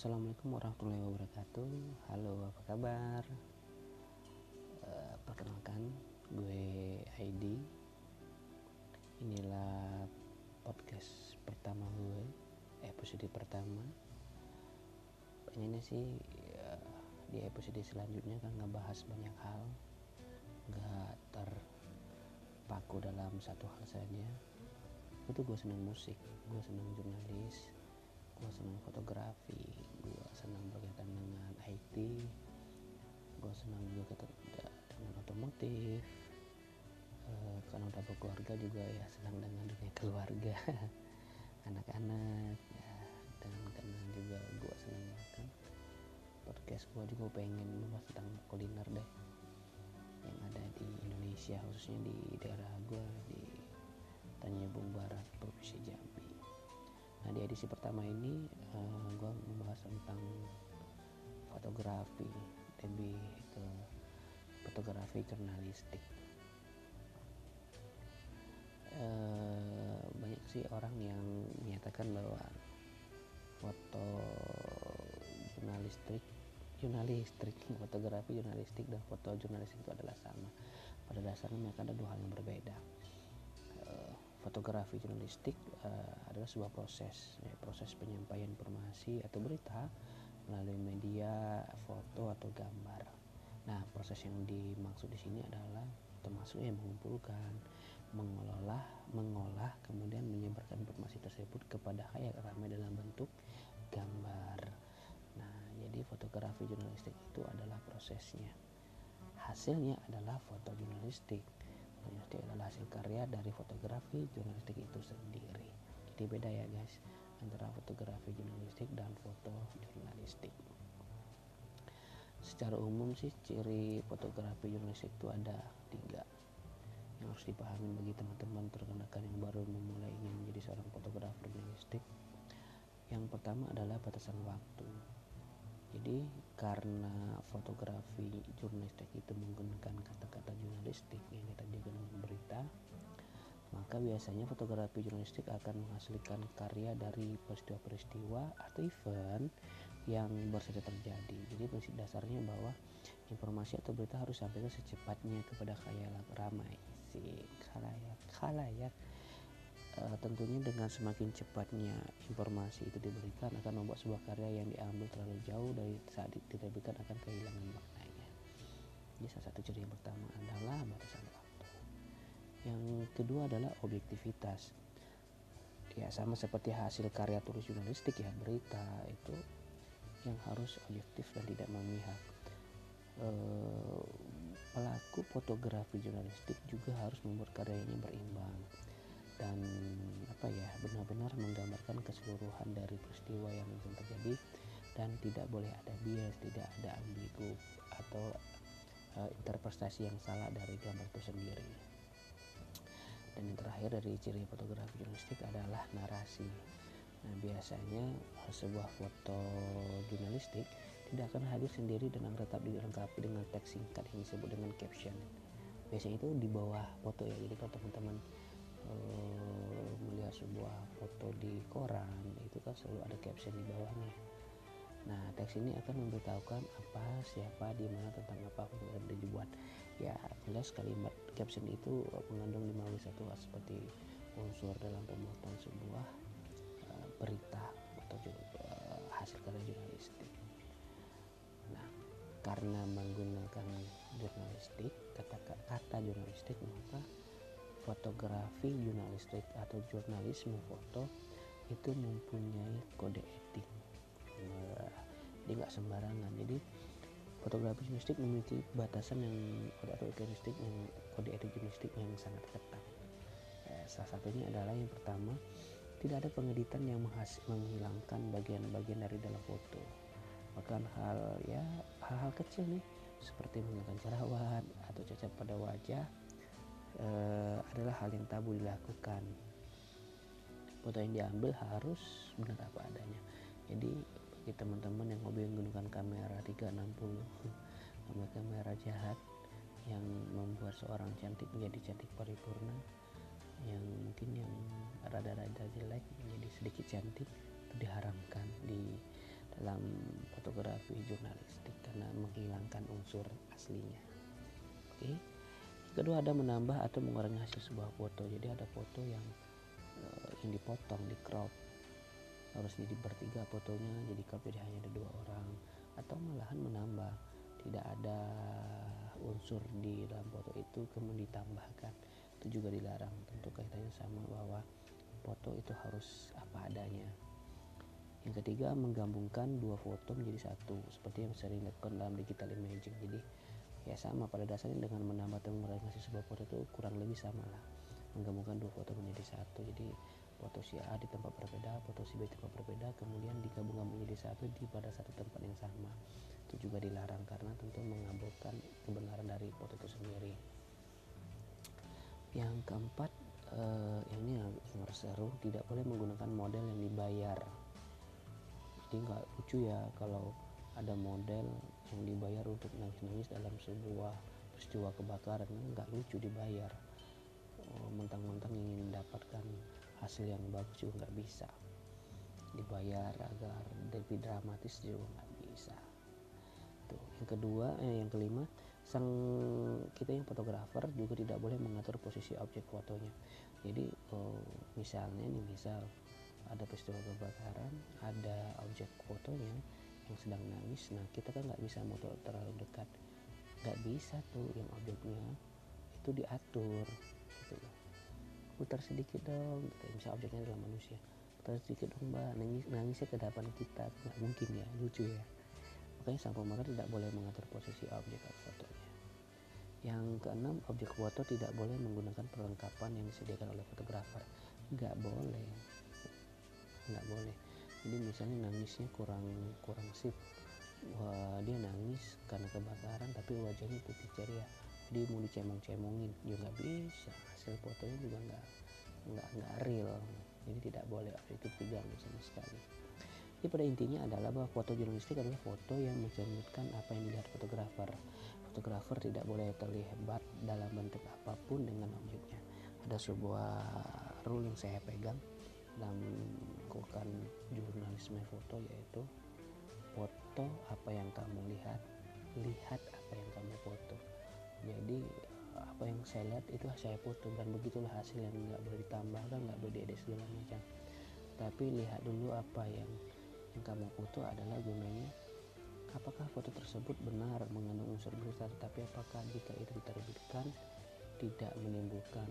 Assalamualaikum warahmatullahi wabarakatuh. Halo apa kabar? Uh, Perkenalkan gue Heidi Inilah podcast pertama gue Episode pertama. Pengennya sih uh, Di episode selanjutnya kan ngebahas banyak hal. Gak terpaku dalam satu hal saja. Itu gue senang musik Gue senang jurnalis gue senang fotografi gue senang berkaitan dengan IT gue senang juga dengan otomotif e, karena udah berkeluarga juga ya senang dengan dunia keluarga anak-anak ya, dan karena juga gue senang makan podcast gue juga pengen membahas tentang kuliner deh yang ada di Indonesia khususnya di daerah gue di Tanjung Barat Provinsi Jambi edisi pertama ini uh, eh, gue membahas tentang fotografi lebih ke fotografi jurnalistik. Uh, banyak sih orang yang menyatakan bahwa foto jurnalistik jurnalistik fotografi jurnalistik dan foto jurnalistik itu adalah sama pada dasarnya mereka ada dua hal yang berbeda fotografi jurnalistik uh, adalah sebuah proses ya, proses penyampaian informasi atau berita melalui media foto atau gambar. Nah, proses yang dimaksud di sini adalah termasuk yang mengumpulkan, mengolah, mengolah, kemudian menyebarkan informasi tersebut kepada halayak ramai dalam bentuk gambar. Nah, jadi fotografi jurnalistik itu adalah prosesnya. Hasilnya adalah foto jurnalistik jurnalistik adalah hasil karya dari fotografi jurnalistik itu sendiri. Jadi beda ya guys antara fotografi jurnalistik dan foto jurnalistik. Secara umum sih ciri fotografi jurnalistik itu ada tiga. Yang harus dipahami bagi teman-teman terkenakan yang baru memulai ingin menjadi seorang fotografer jurnalistik yang pertama adalah batasan waktu jadi karena fotografi jurnalistik itu menggunakan kata-kata jurnalistik yang kita dengan berita maka biasanya fotografi jurnalistik akan menghasilkan karya dari peristiwa-peristiwa atau event yang baru saja terjadi. Jadi prinsip dasarnya bahwa informasi atau berita harus sampai secepatnya kepada khayal ramai. Si khalayak khalayak uh, tentunya dengan semakin cepatnya informasi itu diberikan akan membuat sebuah karya yang diambil terlalu jauh dari saat diterbitkan akan kehilangan maknanya. Jadi salah satu ciri yang pertama adalah batasan waktu. Yang kedua adalah objektivitas. Ya sama seperti hasil karya tulis jurnalistik ya berita itu yang harus objektif dan tidak memihak. Uh, pelaku fotografi jurnalistik juga harus membuat karyanya berimbang dan apa ya benar-benar menggambarkan keseluruhan dari peristiwa yang terjadi dan tidak boleh ada bias tidak ada ambigu atau uh, interpretasi yang salah dari gambar itu sendiri. Dan yang terakhir dari ciri fotografi jurnalistik adalah narasi. Nah biasanya sebuah foto jurnalistik tidak akan hadir sendiri dan akan tetap dilengkapi dengan teks singkat yang disebut dengan caption. Biasanya itu di bawah foto ya. Jadi kalau teman-teman uh, melihat sebuah foto di koran itu kan selalu ada caption di bawahnya nah teks ini akan memberitahukan apa siapa di mana tentang apa yang dibuat. Ya jelas kalimat caption itu mengandung lima satu seperti unsur dalam pembuatan sebuah uh, berita atau uh, hasil karya jurnalistik. Nah karena menggunakan jurnalistik kata kata jurnalistik maka fotografi jurnalistik atau jurnalisme foto itu mempunyai kode etik. Dia nggak sembarangan. Jadi fotografi jurnalistik memiliki batasan yang kode etik jurnalistik yang kode etik jurnalistik yang sangat ketat. Eh, salah satunya adalah yang pertama tidak ada pengeditan yang menghilangkan bagian-bagian dari dalam foto. Bahkan hal ya hal-hal kecil nih seperti menggunakan jerawat atau cacat pada wajah uh, adalah hal yang tabu dilakukan. Foto yang diambil harus benar apa adanya. Jadi bagi teman-teman yang hobi menggunakan kamera 360 kamera kamera jahat yang membuat seorang cantik menjadi cantik paripurna yang mungkin yang rada-rada jelek menjadi sedikit cantik itu diharamkan di dalam fotografi jurnalistik karena menghilangkan unsur aslinya. Oke? okay? Kedua ada menambah atau mengurangi hasil sebuah foto. Jadi ada foto yang uh, yang dipotong di crop. Harus jadi bertiga fotonya jadi crop jadi hanya ada dua orang. Atau malahan menambah tidak ada unsur di dalam foto itu kemudian ditambahkan. Itu juga dilarang. Tentu kaitannya sama bahwa foto itu harus apa adanya. Yang ketiga menggabungkan dua foto menjadi satu. Seperti yang sering dilakukan dalam digital imaging. Jadi ya sama. Pada dasarnya dengan menambah atau mengurangi sebuah foto itu kurang lebih sama lah. Menggabungkan dua foto menjadi satu. Jadi foto si A di tempat berbeda foto si B di tempat berbeda kemudian digabungkan menjadi satu di pada satu tempat yang sama. Itu juga dilarang karena tentu mengabulkan kebenaran dari foto itu sendiri. Yang keempat uh, ini yang, yang seru tidak boleh menggunakan model yang dibayar. Jadi nggak lucu ya kalau ada model yang dibayar untuk nangis-nangis dalam sebuah peristiwa kebakaran. Nggak lucu dibayar. Oh, mentang-mentang ingin mendapatkan hasil yang bagus juga nggak bisa. Dibayar agar lebih dramatis juga nggak bisa. Tuh yang kedua eh, yang kelima sang kita yang fotografer juga tidak boleh mengatur posisi objek fotonya. Jadi oh, misalnya nih misal ada peristiwa kebakaran ada objek fotonya yang sedang nangis nah kita kan nggak bisa moto terlalu dekat. Nggak bisa tuh yang objeknya. Itu diatur gitu loh. Putar sedikit dong gitu. misal objeknya adalah manusia. Putar sedikit dong mbak. Nangis nangisnya ke depan kita. Nggak mungkin ya lucu ya. Makanya sang pemeran tidak boleh mengatur posisi objek atau fotonya. Yang keenam, objek foto tidak boleh menggunakan perlengkapan yang disediakan oleh fotografer. Nggak boleh, nggak boleh. Jadi misalnya nangisnya kurang kurang sip, Wah, dia nangis karena kebakaran tapi wajahnya putih ceria. Jadi mau dicemong-cemongin juga nggak bisa. Hasil fotonya juga nggak nggak nggak real. Jadi tidak boleh itu diganggu sama sekali. Jadi pada intinya adalah bahwa foto jurnalistik adalah foto yang mencerminkan apa yang dilihat fotografer fotografer tidak boleh terlibat dalam bentuk apa pun dengan objeknya ada sebuah rule yang saya pegang dalam melakukan jurnalisme foto yaitu foto apa yang kamu lihat lihat apa yang kamu foto. Jadi apa yang saya lihat itu saya foto dan begitulah hasil yang nggak boleh ditambahkan nggak boleh diedit segala macam. Tapi lihat dulu apa yang yang kamu foto adalah gunanya apakah foto tersebut benar mengandung unsur berita tetapi apakah jika itu diterbitkan tidak menimbulkan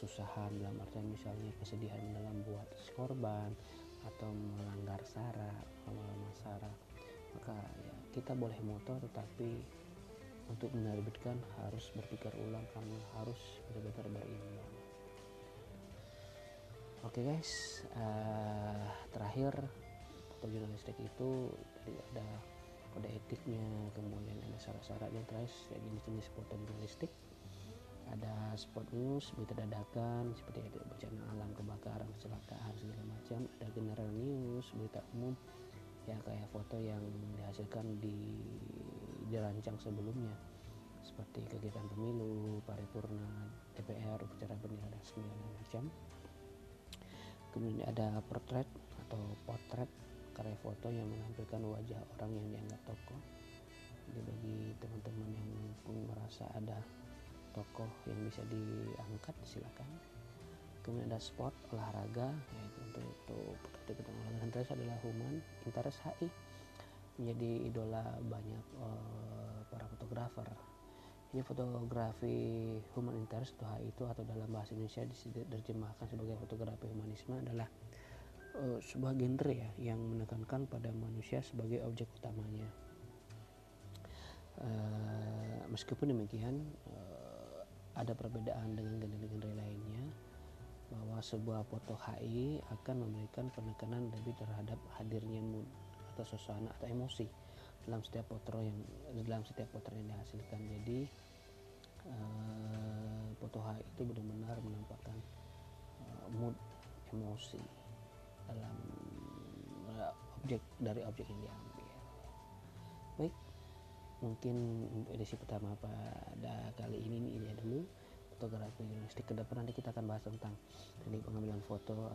kesusahan dalam artian misalnya kesedihan dalam buat korban atau melanggar sara melanggar sara maka ya, kita boleh motor tetapi untuk menerbitkan harus berpikir ulang karena harus benar-benar berimbang oke guys uh, terakhir foto jurnalistik itu tadi ada kode etiknya kemudian ada syarat-syarat yang terakhir jenis-jenis foto jurnalistik ada spot news berita dadakan seperti itu bencana alam kebakaran kecelakaan segala macam. Ada general news berita umum ya kayak foto yang dihasilkan di dirancang sebelumnya. Seperti kegiatan pemilu paripurna DPR upacara bendera dan segala macam. Kemudian ada portrait atau potret karya foto yang menampilkan wajah orang yang dianggap tokoh. Jadi bagi teman-teman yang merasa ada tokoh yang bisa diangkat silakan. Kemudian ada sport olahraga yaitu untuk itu ikutan olahraga dan terus adalah human interest HI menjadi idola banyak uh, para fotografer. Ini fotografi human interest atau HI itu atau dalam bahasa Indonesia diterjemahkan sebagai fotografi humanisme adalah uh, sebuah genre ya yang menekankan pada manusia sebagai objek utamanya. Uh, meskipun demikian uh, ada perbedaan dengan genre-genre lainnya bahwa sebuah foto HI akan memberikan penekanan lebih terhadap hadirnya mood atau suasana atau emosi dalam setiap foto yang dalam setiap foto yang dihasilkan. Jadi uh, foto HI itu benar-benar menampakkan uh, mood emosi dalam uh, objek dari objek yang diambil mungkin edisi pertama pada kali ini ini dulu. Fotografi jurnalistik ke depan nanti kita akan bahas tentang teknik pengambilan foto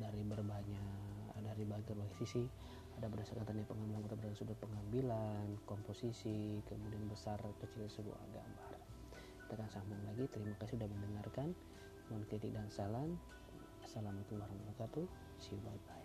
dari berbanyak dari berbagai sisi ada berdasarkan teknik pengambilan atau berdasarkan sudut pengambilan komposisi kemudian besar kecil sebuah gambar. Kita akan sambung lagi. Terima kasih sudah mendengarkan. Mohon kritik dan salam. Assalamualaikum warahmatullahi wabarakatuh. See you bye bye